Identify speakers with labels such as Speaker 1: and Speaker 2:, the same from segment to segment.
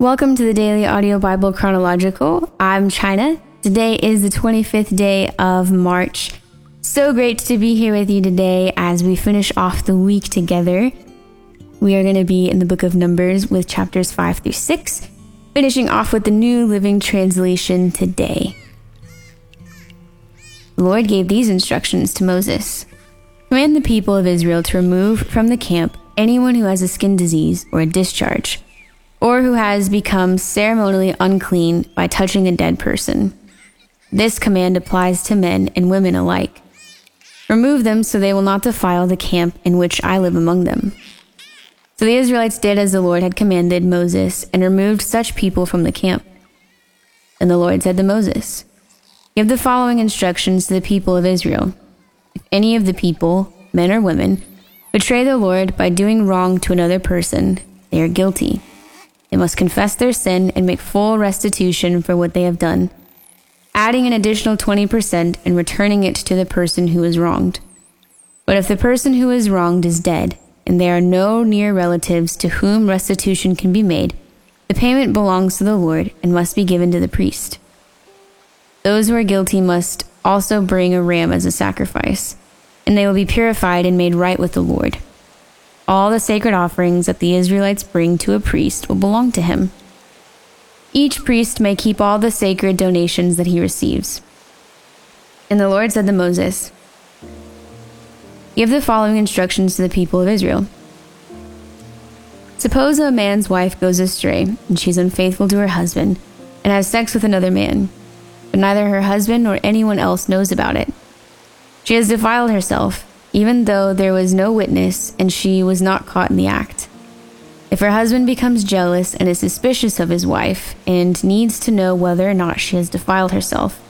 Speaker 1: Welcome to the Daily Audio Bible Chronological. I'm China. Today is the 25th day of March. So great to be here with you today as we finish off the week together. We are going to be in the book of Numbers with chapters 5 through 6, finishing off with the New Living Translation today. The Lord gave these instructions to Moses Command the people of Israel to remove from the camp anyone who has a skin disease or a discharge, or who has become ceremonially unclean by touching a dead person. This command applies to men and women alike. Remove them so they will not defile the camp in which I live among them. So the Israelites did as the Lord had commanded Moses and removed such people from the camp. And the Lord said to Moses, Give the following instructions to the people of Israel. If any of the people, men or women, betray the Lord by doing wrong to another person, they are guilty. They must confess their sin and make full restitution for what they have done, adding an additional 20% and returning it to the person who is wronged. But if the person who is wronged is dead, and there are no near relatives to whom restitution can be made, the payment belongs to the Lord and must be given to the priest. Those who are guilty must also bring a ram as a sacrifice, and they will be purified and made right with the Lord. All the sacred offerings that the Israelites bring to a priest will belong to him. Each priest may keep all the sacred donations that he receives. And the Lord said to Moses, Give the following instructions to the people of Israel. Suppose a man's wife goes astray, and she's unfaithful to her husband, and has sex with another man but neither her husband nor anyone else knows about it. She has defiled herself, even though there was no witness and she was not caught in the act. If her husband becomes jealous and is suspicious of his wife and needs to know whether or not she has defiled herself,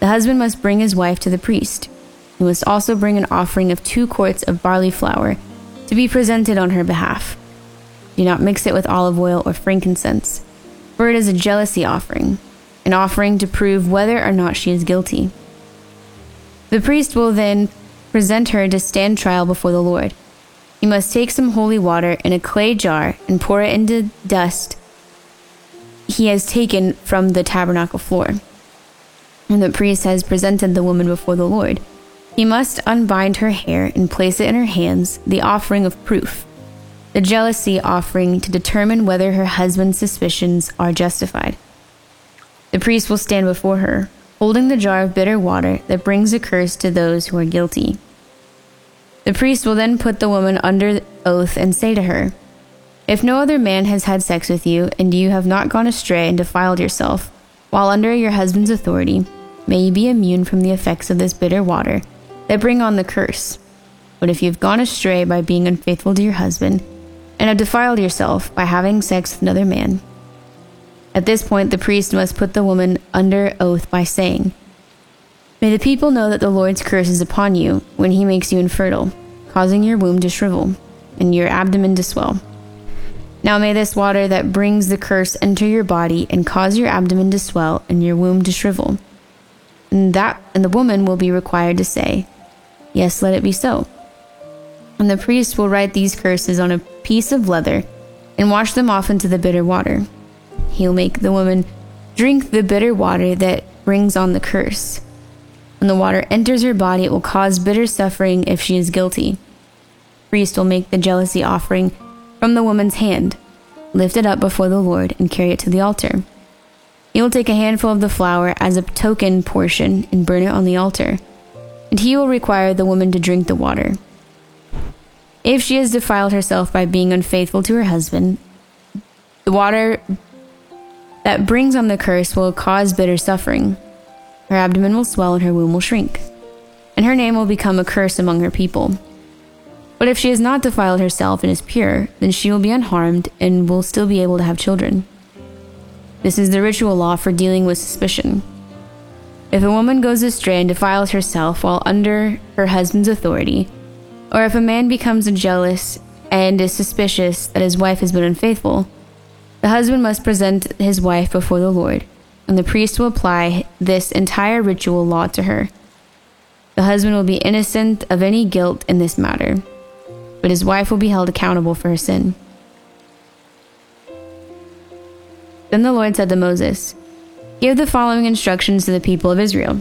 Speaker 1: the husband must bring his wife to the priest. He must also bring an offering of two quarts of barley flour to be presented on her behalf. Do not mix it with olive oil or frankincense, for it is a jealousy offering an offering to prove whether or not she is guilty. The priest will then present her to stand trial before the Lord. He must take some holy water in a clay jar and pour it into dust he has taken from the tabernacle floor. When the priest has presented the woman before the Lord, he must unbind her hair and place it in her hands, the offering of proof, the jealousy offering to determine whether her husband's suspicions are justified. The priest will stand before her, holding the jar of bitter water that brings a curse to those who are guilty. The priest will then put the woman under oath and say to her, If no other man has had sex with you, and you have not gone astray and defiled yourself, while under your husband's authority, may you be immune from the effects of this bitter water that bring on the curse. But if you have gone astray by being unfaithful to your husband, and have defiled yourself by having sex with another man, at this point, the priest must put the woman under oath by saying, May the people know that the Lord's curse is upon you when he makes you infertile, causing your womb to shrivel and your abdomen to swell. Now may this water that brings the curse enter your body and cause your abdomen to swell and your womb to shrivel. And that and the woman will be required to say, Yes, let it be so. And the priest will write these curses on a piece of leather and wash them off into the bitter water. He'll make the woman drink the bitter water that brings on the curse. When the water enters her body, it will cause bitter suffering if she is guilty. The priest will make the jealousy offering from the woman's hand, lift it up before the Lord, and carry it to the altar. He will take a handful of the flour as a token portion and burn it on the altar, and he will require the woman to drink the water. If she has defiled herself by being unfaithful to her husband, the water that brings on the curse will cause bitter suffering. Her abdomen will swell and her womb will shrink, and her name will become a curse among her people. But if she has not defiled herself and is pure, then she will be unharmed and will still be able to have children. This is the ritual law for dealing with suspicion. If a woman goes astray and defiles herself while under her husband's authority, or if a man becomes jealous and is suspicious that his wife has been unfaithful, the husband must present his wife before the Lord, and the priest will apply this entire ritual law to her. The husband will be innocent of any guilt in this matter, but his wife will be held accountable for her sin. Then the Lord said to Moses, Give the following instructions to the people of Israel.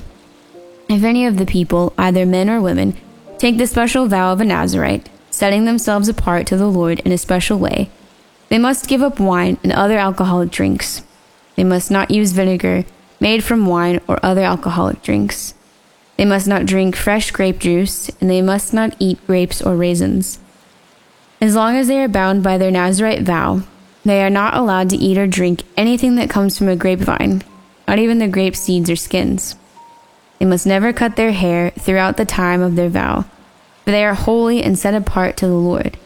Speaker 1: If any of the people, either men or women, take the special vow of a Nazirite, setting themselves apart to the Lord in a special way, they must give up wine and other alcoholic drinks. They must not use vinegar made from wine or other alcoholic drinks. They must not drink fresh grape juice, and they must not eat grapes or raisins. As long as they are bound by their Nazirite vow, they are not allowed to eat or drink anything that comes from a grapevine, not even the grape seeds or skins. They must never cut their hair throughout the time of their vow, for they are holy and set apart to the Lord.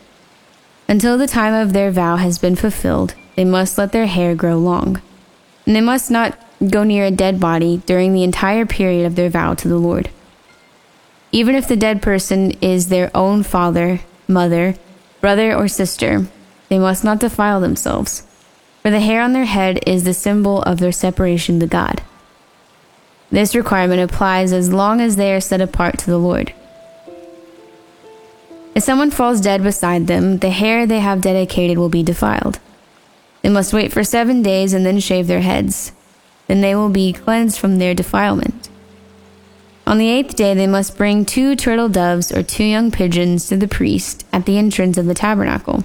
Speaker 1: Until the time of their vow has been fulfilled, they must let their hair grow long. And they must not go near a dead body during the entire period of their vow to the Lord. Even if the dead person is their own father, mother, brother, or sister, they must not defile themselves for the hair on their head is the symbol of their separation to God. This requirement applies as long as they are set apart to the Lord. If someone falls dead beside them, the hair they have dedicated will be defiled. They must wait for seven days and then shave their heads. Then they will be cleansed from their defilement. On the eighth day, they must bring two turtle doves or two young pigeons to the priest at the entrance of the tabernacle.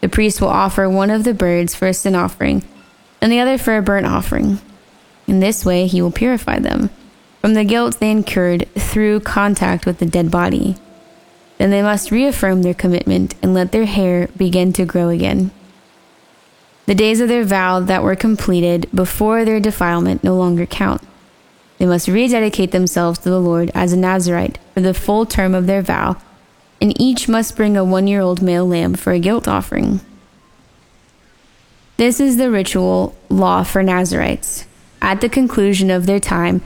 Speaker 1: The priest will offer one of the birds for a sin offering and the other for a burnt offering. In this way, he will purify them from the guilt they incurred through contact with the dead body. Then they must reaffirm their commitment and let their hair begin to grow again. The days of their vow that were completed before their defilement no longer count. They must rededicate themselves to the Lord as a Nazirite for the full term of their vow and each must bring a one year old male lamb for a guilt offering. This is the ritual law for Nazirites. At the conclusion of their time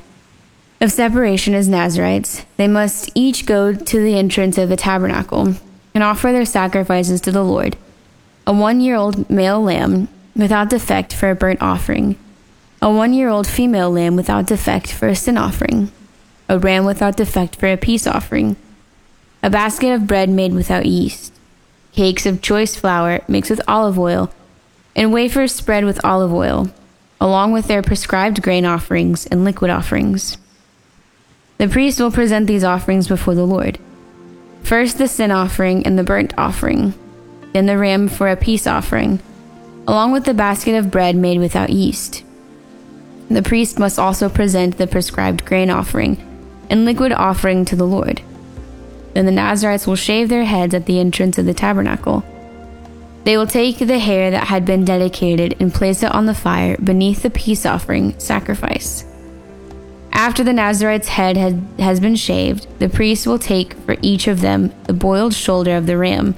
Speaker 1: of separation as Nazirites, they must each go to the entrance of the tabernacle and offer their sacrifices to the Lord. A one year old male lamb without defect for a burnt offering, a one year old female lamb without defect for a sin offering, a ram without defect for a peace offering. A basket of bread made without yeast, cakes of choice flour mixed with olive oil, and wafers spread with olive oil, along with their prescribed grain offerings and liquid offerings. The priest will present these offerings before the Lord. First, the sin offering and the burnt offering, then the ram for a peace offering, along with the basket of bread made without yeast. The priest must also present the prescribed grain offering and liquid offering to the Lord. Then the Nazirites will shave their heads at the entrance of the tabernacle. They will take the hair that had been dedicated and place it on the fire beneath the peace offering sacrifice. After the Nazirite's head had, has been shaved, the priest will take for each of them the boiled shoulder of the ram,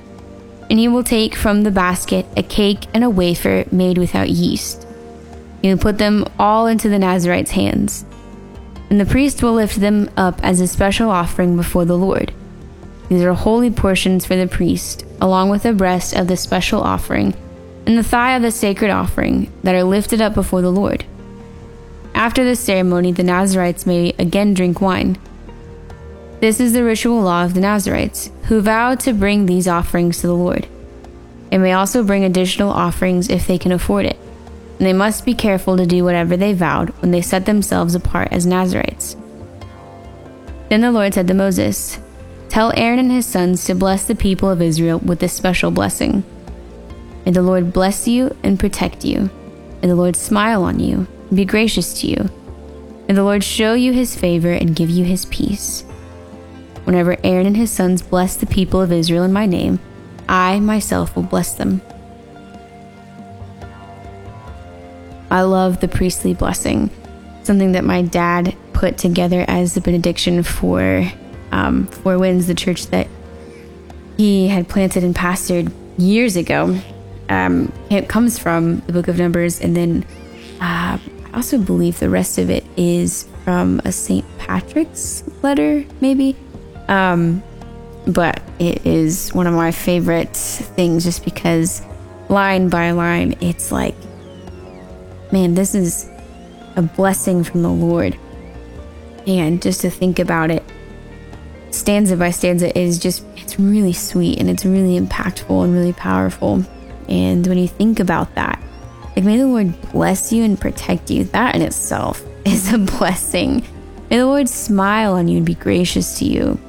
Speaker 1: and he will take from the basket a cake and a wafer made without yeast. He will put them all into the Nazirite's hands, and the priest will lift them up as a special offering before the Lord. These are holy portions for the priest, along with the breast of the special offering and the thigh of the sacred offering that are lifted up before the Lord. After this ceremony, the Nazirites may again drink wine. This is the ritual law of the Nazirites, who vow to bring these offerings to the Lord. They may also bring additional offerings if they can afford it, and they must be careful to do whatever they vowed when they set themselves apart as Nazirites. Then the Lord said to Moses, Tell Aaron and his sons to bless the people of Israel with this special blessing. May the Lord bless you and protect you. May the Lord smile on you and be gracious to you. May the Lord show you his favor and give you his peace. Whenever Aaron and his sons bless the people of Israel in my name, I myself will bless them. I love the priestly blessing, something that my dad put together as the benediction for um, Four Winds, the church that he had planted and pastored years ago. Um, it comes from the book of Numbers, and then uh, I also believe the rest of it is from a St. Patrick's letter, maybe. Um, but it is one of my favorite things just because line by line, it's like, man, this is a blessing from the Lord. And just to think about it, stanza by stanza is just it's really sweet and it's really impactful and really powerful. And when you think about that, Like, may the Lord bless you and protect you. That in itself is a blessing. May the Lord smile on you and be gracious to you.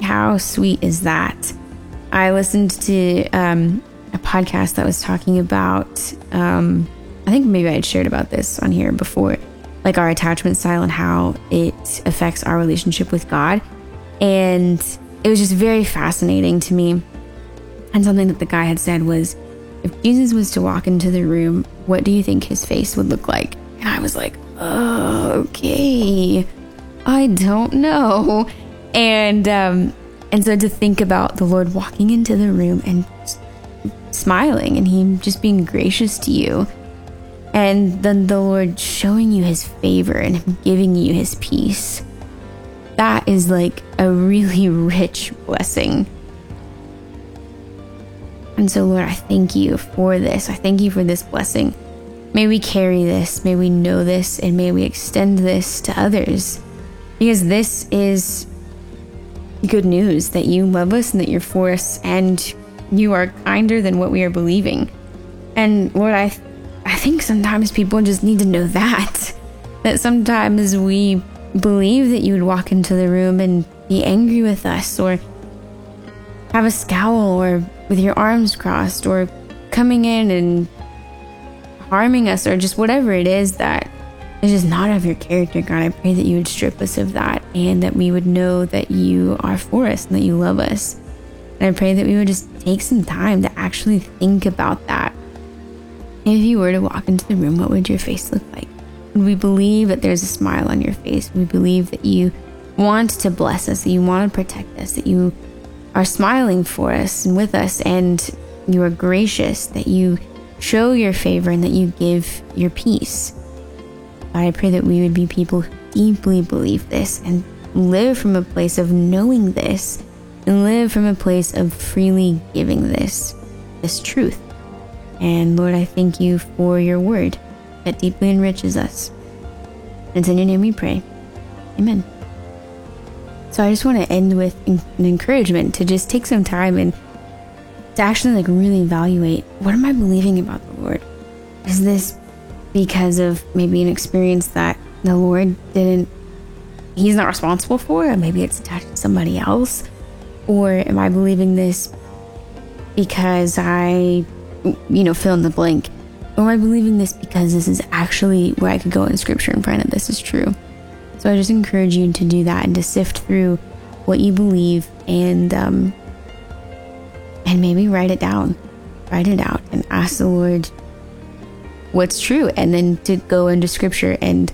Speaker 1: How sweet is that? I listened to um, a podcast that was talking about, um, I think maybe I had shared about this on here before, like our attachment style and how it affects our relationship with God. And it was just very fascinating to me. And something that the guy had said was, if Jesus was to walk into the room, what do you think his face would look like? And I was like, okay. I don't know. And um, and so to think about the Lord walking into the room and smiling and Him just being gracious to you, and then the Lord showing you His favor and Him giving you His peace, that is like a really rich blessing. And so, Lord, I thank you for this. I thank you for this blessing. May we carry this, may we know this, and may we extend this to others. Because this is good news that you love us and that you're for us and you are kinder than what we are believing. And Lord, I, th- I think sometimes people just need to know that. That sometimes we believe that you would walk into the room and be angry with us or have a scowl or with your arms crossed or coming in and harming us or just whatever it is that is just not of your character, God. I pray that you would strip us of that and that we would know that you are for us and that you love us. And I pray that we would just take some time to actually think about that. If you were to walk into the room, what would your face look like? Would we believe that there's a smile on your face? Would we believe that you want to bless us, that you want to protect us, that you are smiling for us and with us, and you are gracious, that you show your favor, and that you give your peace? I pray that we would be people who deeply believe this and live from a place of knowing this and live from a place of freely giving this, this truth. And Lord, I thank you for your word that deeply enriches us. And it's in your name we pray. Amen. So I just want to end with an encouragement to just take some time and to actually like really evaluate what am I believing about the Lord? Is this because of maybe an experience that the Lord didn't, He's not responsible for, or maybe it's attached to somebody else? Or am I believing this because I, you know, fill in the blank? Or am I believing this because this is actually where I could go in scripture and find that this is true? So I just encourage you to do that and to sift through what you believe and um, and maybe write it down, write it out, and ask the Lord what's true, and then to go into Scripture and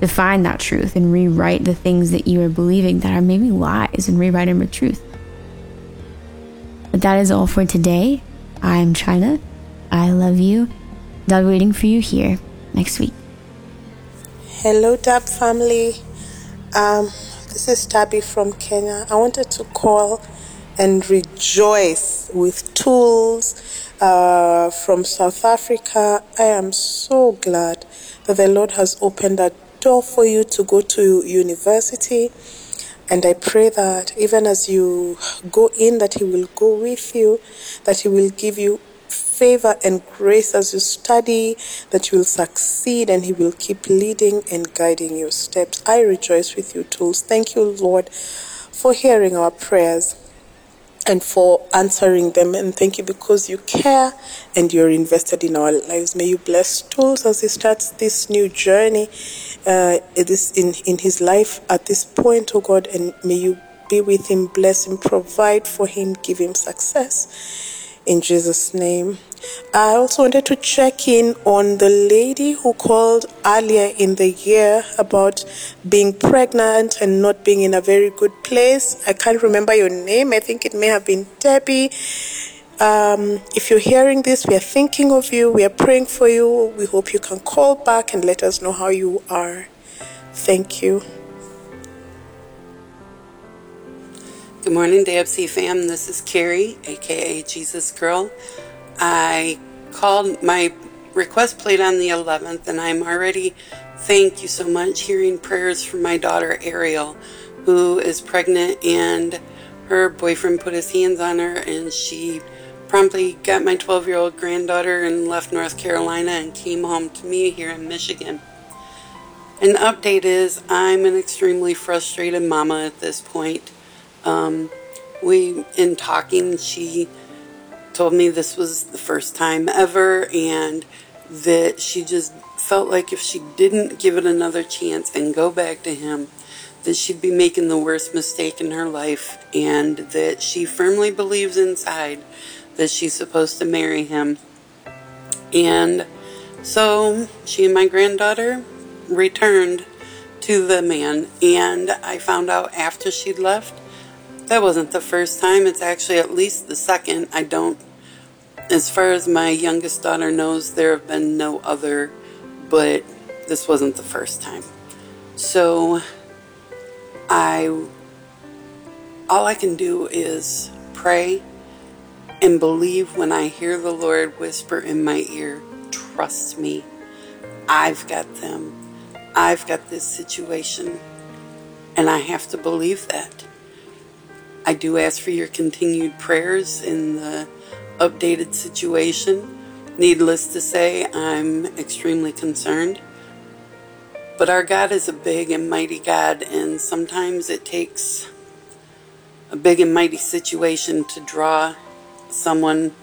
Speaker 1: define that truth and rewrite the things that you are believing that are maybe lies and rewrite them with truth. But that is all for today. I'm China. I love you. I'll be waiting for you here next week.
Speaker 2: Hello, Dab family. Um, this is Tabby from Kenya. I wanted to call and rejoice with tools uh, from South Africa. I am so glad that the Lord has opened a door for you to go to university. And I pray that even as you go in, that He will go with you, that He will give you favor and grace as you study, that you will succeed and He will keep leading and guiding your steps. I rejoice with you, tools. Thank you, Lord, for hearing our prayers and for answering them. And thank you because you care and you're invested in our lives. May you bless Tools as he starts this new journey uh, this in, in his life at this point, oh God, and may you be with him, bless him, provide for him, give him success. In Jesus' name. I also wanted to check in on the lady who called earlier in the year about being pregnant and not being in a very good place. I can't remember your name. I think it may have been Debbie. Um, if you're hearing this, we are thinking of you. We are praying for you. We hope you can call back and let us know how you are. Thank you.
Speaker 3: Good morning, DFC fam. This is Carrie, aka Jesus Girl. I called my request played on the 11th, and I'm already, thank you so much, hearing prayers from my daughter Ariel, who is pregnant, and her boyfriend put his hands on her, and she promptly got my 12 year old granddaughter and left North Carolina and came home to me here in Michigan. An update is I'm an extremely frustrated mama at this point. Um, we, in talking, she told me this was the first time ever and that she just felt like if she didn't give it another chance and go back to him, that she'd be making the worst mistake in her life and that she firmly believes inside that she's supposed to marry him. And so she and my granddaughter returned to the man, and I found out after she'd left that wasn't the first time. It's actually at least the second. I don't, as far as my youngest daughter knows, there have been no other, but this wasn't the first time. So I, all I can do is pray and believe when I hear the Lord whisper in my ear, trust me. I've got them. I've got this situation. And I have to believe that. I do ask for your continued prayers in the updated situation. Needless to say, I'm extremely concerned. But our God is a big and mighty God, and sometimes it takes a big and mighty situation to draw someone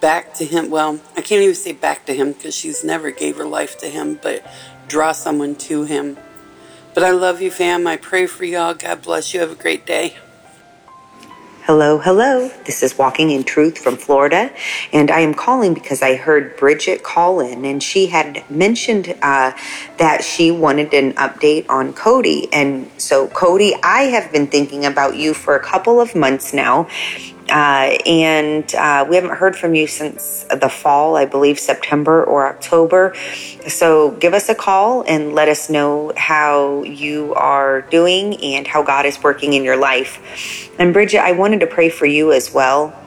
Speaker 3: back to him. Well, I can't even say back to him because she's never gave her life to him, but draw someone to him. But I love you, fam. I pray for y'all. God bless you. Have a great day.
Speaker 4: Hello, hello. This is Walking in Truth from Florida, and I am calling because I heard Bridget call in, and she had mentioned uh, that she wanted an update on Cody. And so, Cody, I have been thinking about you for a couple of months now, uh, and uh, we haven't heard from you since the fall, I believe September or October. So give us a call and let us know how you are doing and how God is working in your life. And Bridget, I wanted to pray for you as well.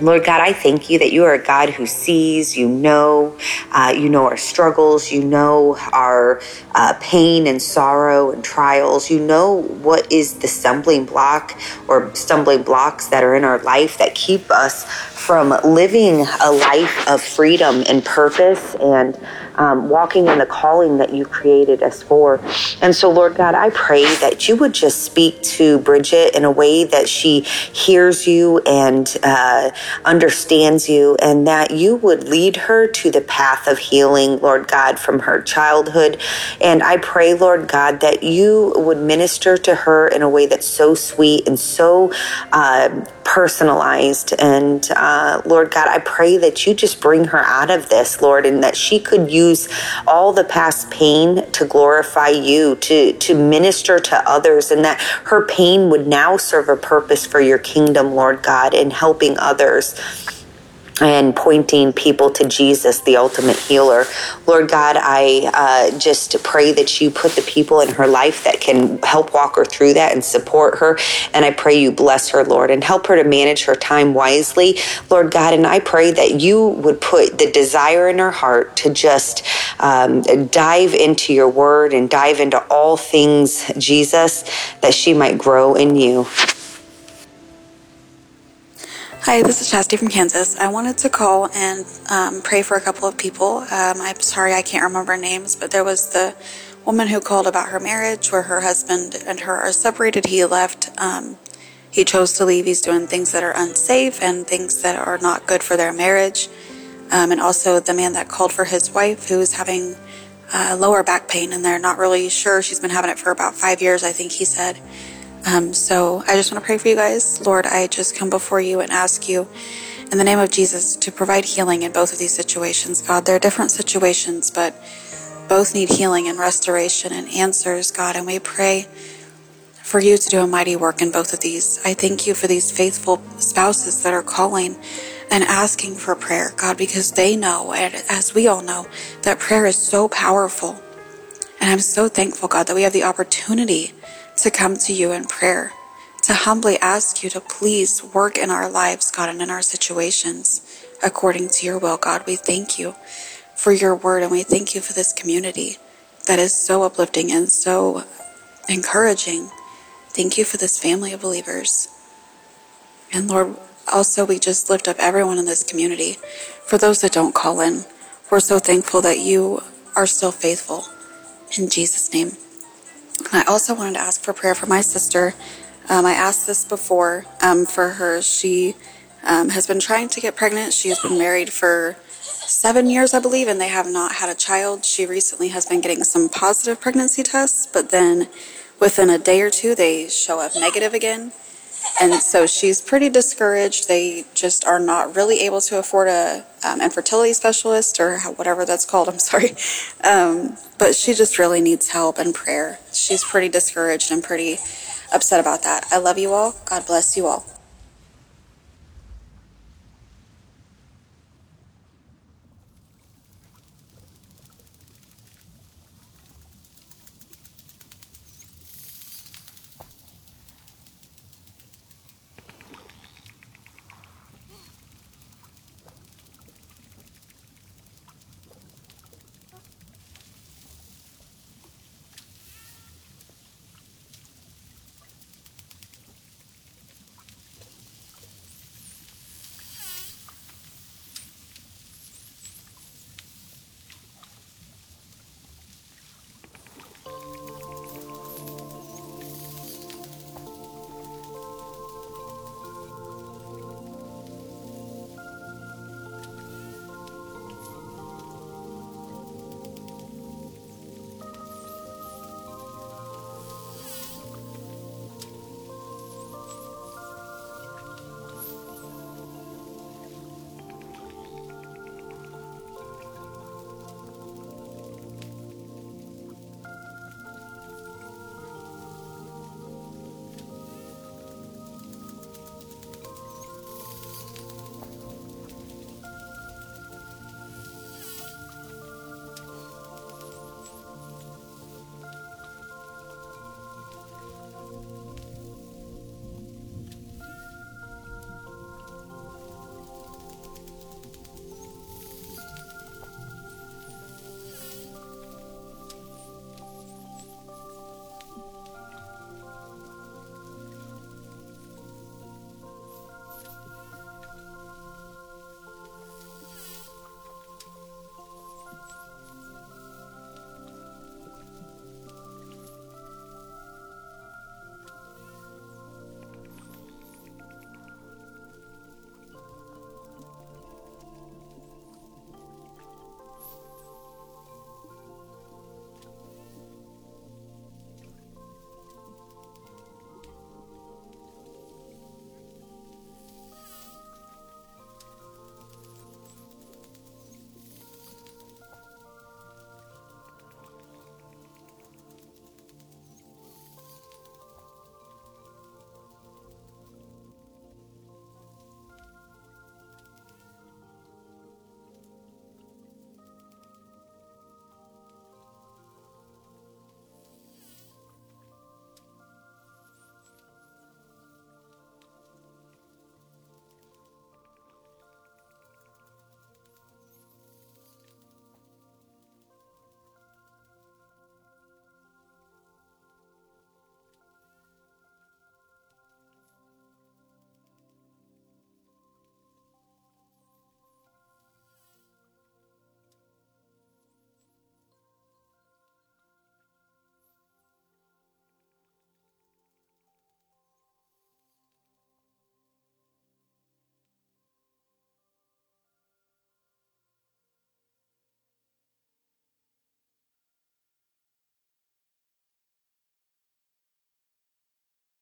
Speaker 4: Lord God, I thank you that you are a God who sees, you know, uh, you know our struggles, you know our uh, pain and sorrow and trials, you know what is the stumbling block or stumbling blocks that are in our life that keep us from living a life of freedom and purpose and um, walking in the calling that you created us for. And so, Lord God, I pray that you would just speak to Bridget in a way that she hears you and uh, understands you, and that you would lead her to the path of healing, Lord God, from her childhood. And I pray, Lord God, that you would minister to her in a way that's so sweet and so uh, personalized. And uh, Lord God, I pray that you just bring her out of this, Lord, and that she could use all the past pain to glorify you, to, to minister to others, and that her pain would now serve a purpose for your kingdom, Lord God, in helping others and pointing people to Jesus, the ultimate healer. Lord God, I uh, just pray that you put the people in her life that can help walk her through that and support her. And I pray you bless her, Lord, and help her to manage her time wisely, Lord God. And I pray that you would put the desire in her heart to just um, dive into your word and dive into all things, Jesus, that she might grow in you.
Speaker 5: Hi, this is Chastity from Kansas. I wanted to call and um, pray for a couple of people. Um, I'm sorry I can't remember names, but there was the woman who called about her marriage where her husband and her are separated. He left. Um, he chose to leave. He's doing things that are unsafe and things that are not good for their marriage. Um, and also the man that called for his wife who is having uh, lower back pain and they're not really sure. She's been having it for about five years, I think he said. Um, so I just want to pray for you guys. Lord, I just come before you and ask you in the name of Jesus to provide healing in both of these situations. God, they're different situations, but both need healing and restoration and answers, God. And we pray for you to do a mighty work in both of these. I thank you for these faithful spouses that are calling and asking for prayer, God, because they know, as we all know, that prayer is so powerful. And I'm so thankful, God, that we have the opportunity to come to you in prayer, to humbly ask you to please work in our lives, God, and in our situations according to your will, God. We thank you for your word and we thank you for this community that is so uplifting and so encouraging. Thank you for this family of believers. And Lord, also, we just lift up everyone in this community. For those that don't call in, we're so thankful that you are still faithful. In Jesus' name. And I also wanted to ask for prayer for my sister. Um, I asked this before um, for her. She um, has been trying to get pregnant. She has been married for seven years, I believe, and they have not had a child. She recently has been getting some positive pregnancy tests, but then within a day or two, they show up negative again. And so she's pretty discouraged. They just are not really able to afford a um, infertility specialist or whatever that's called. I'm sorry. Um, but she just really needs help and prayer. She's pretty discouraged and pretty upset about that. I love you all. God bless you all.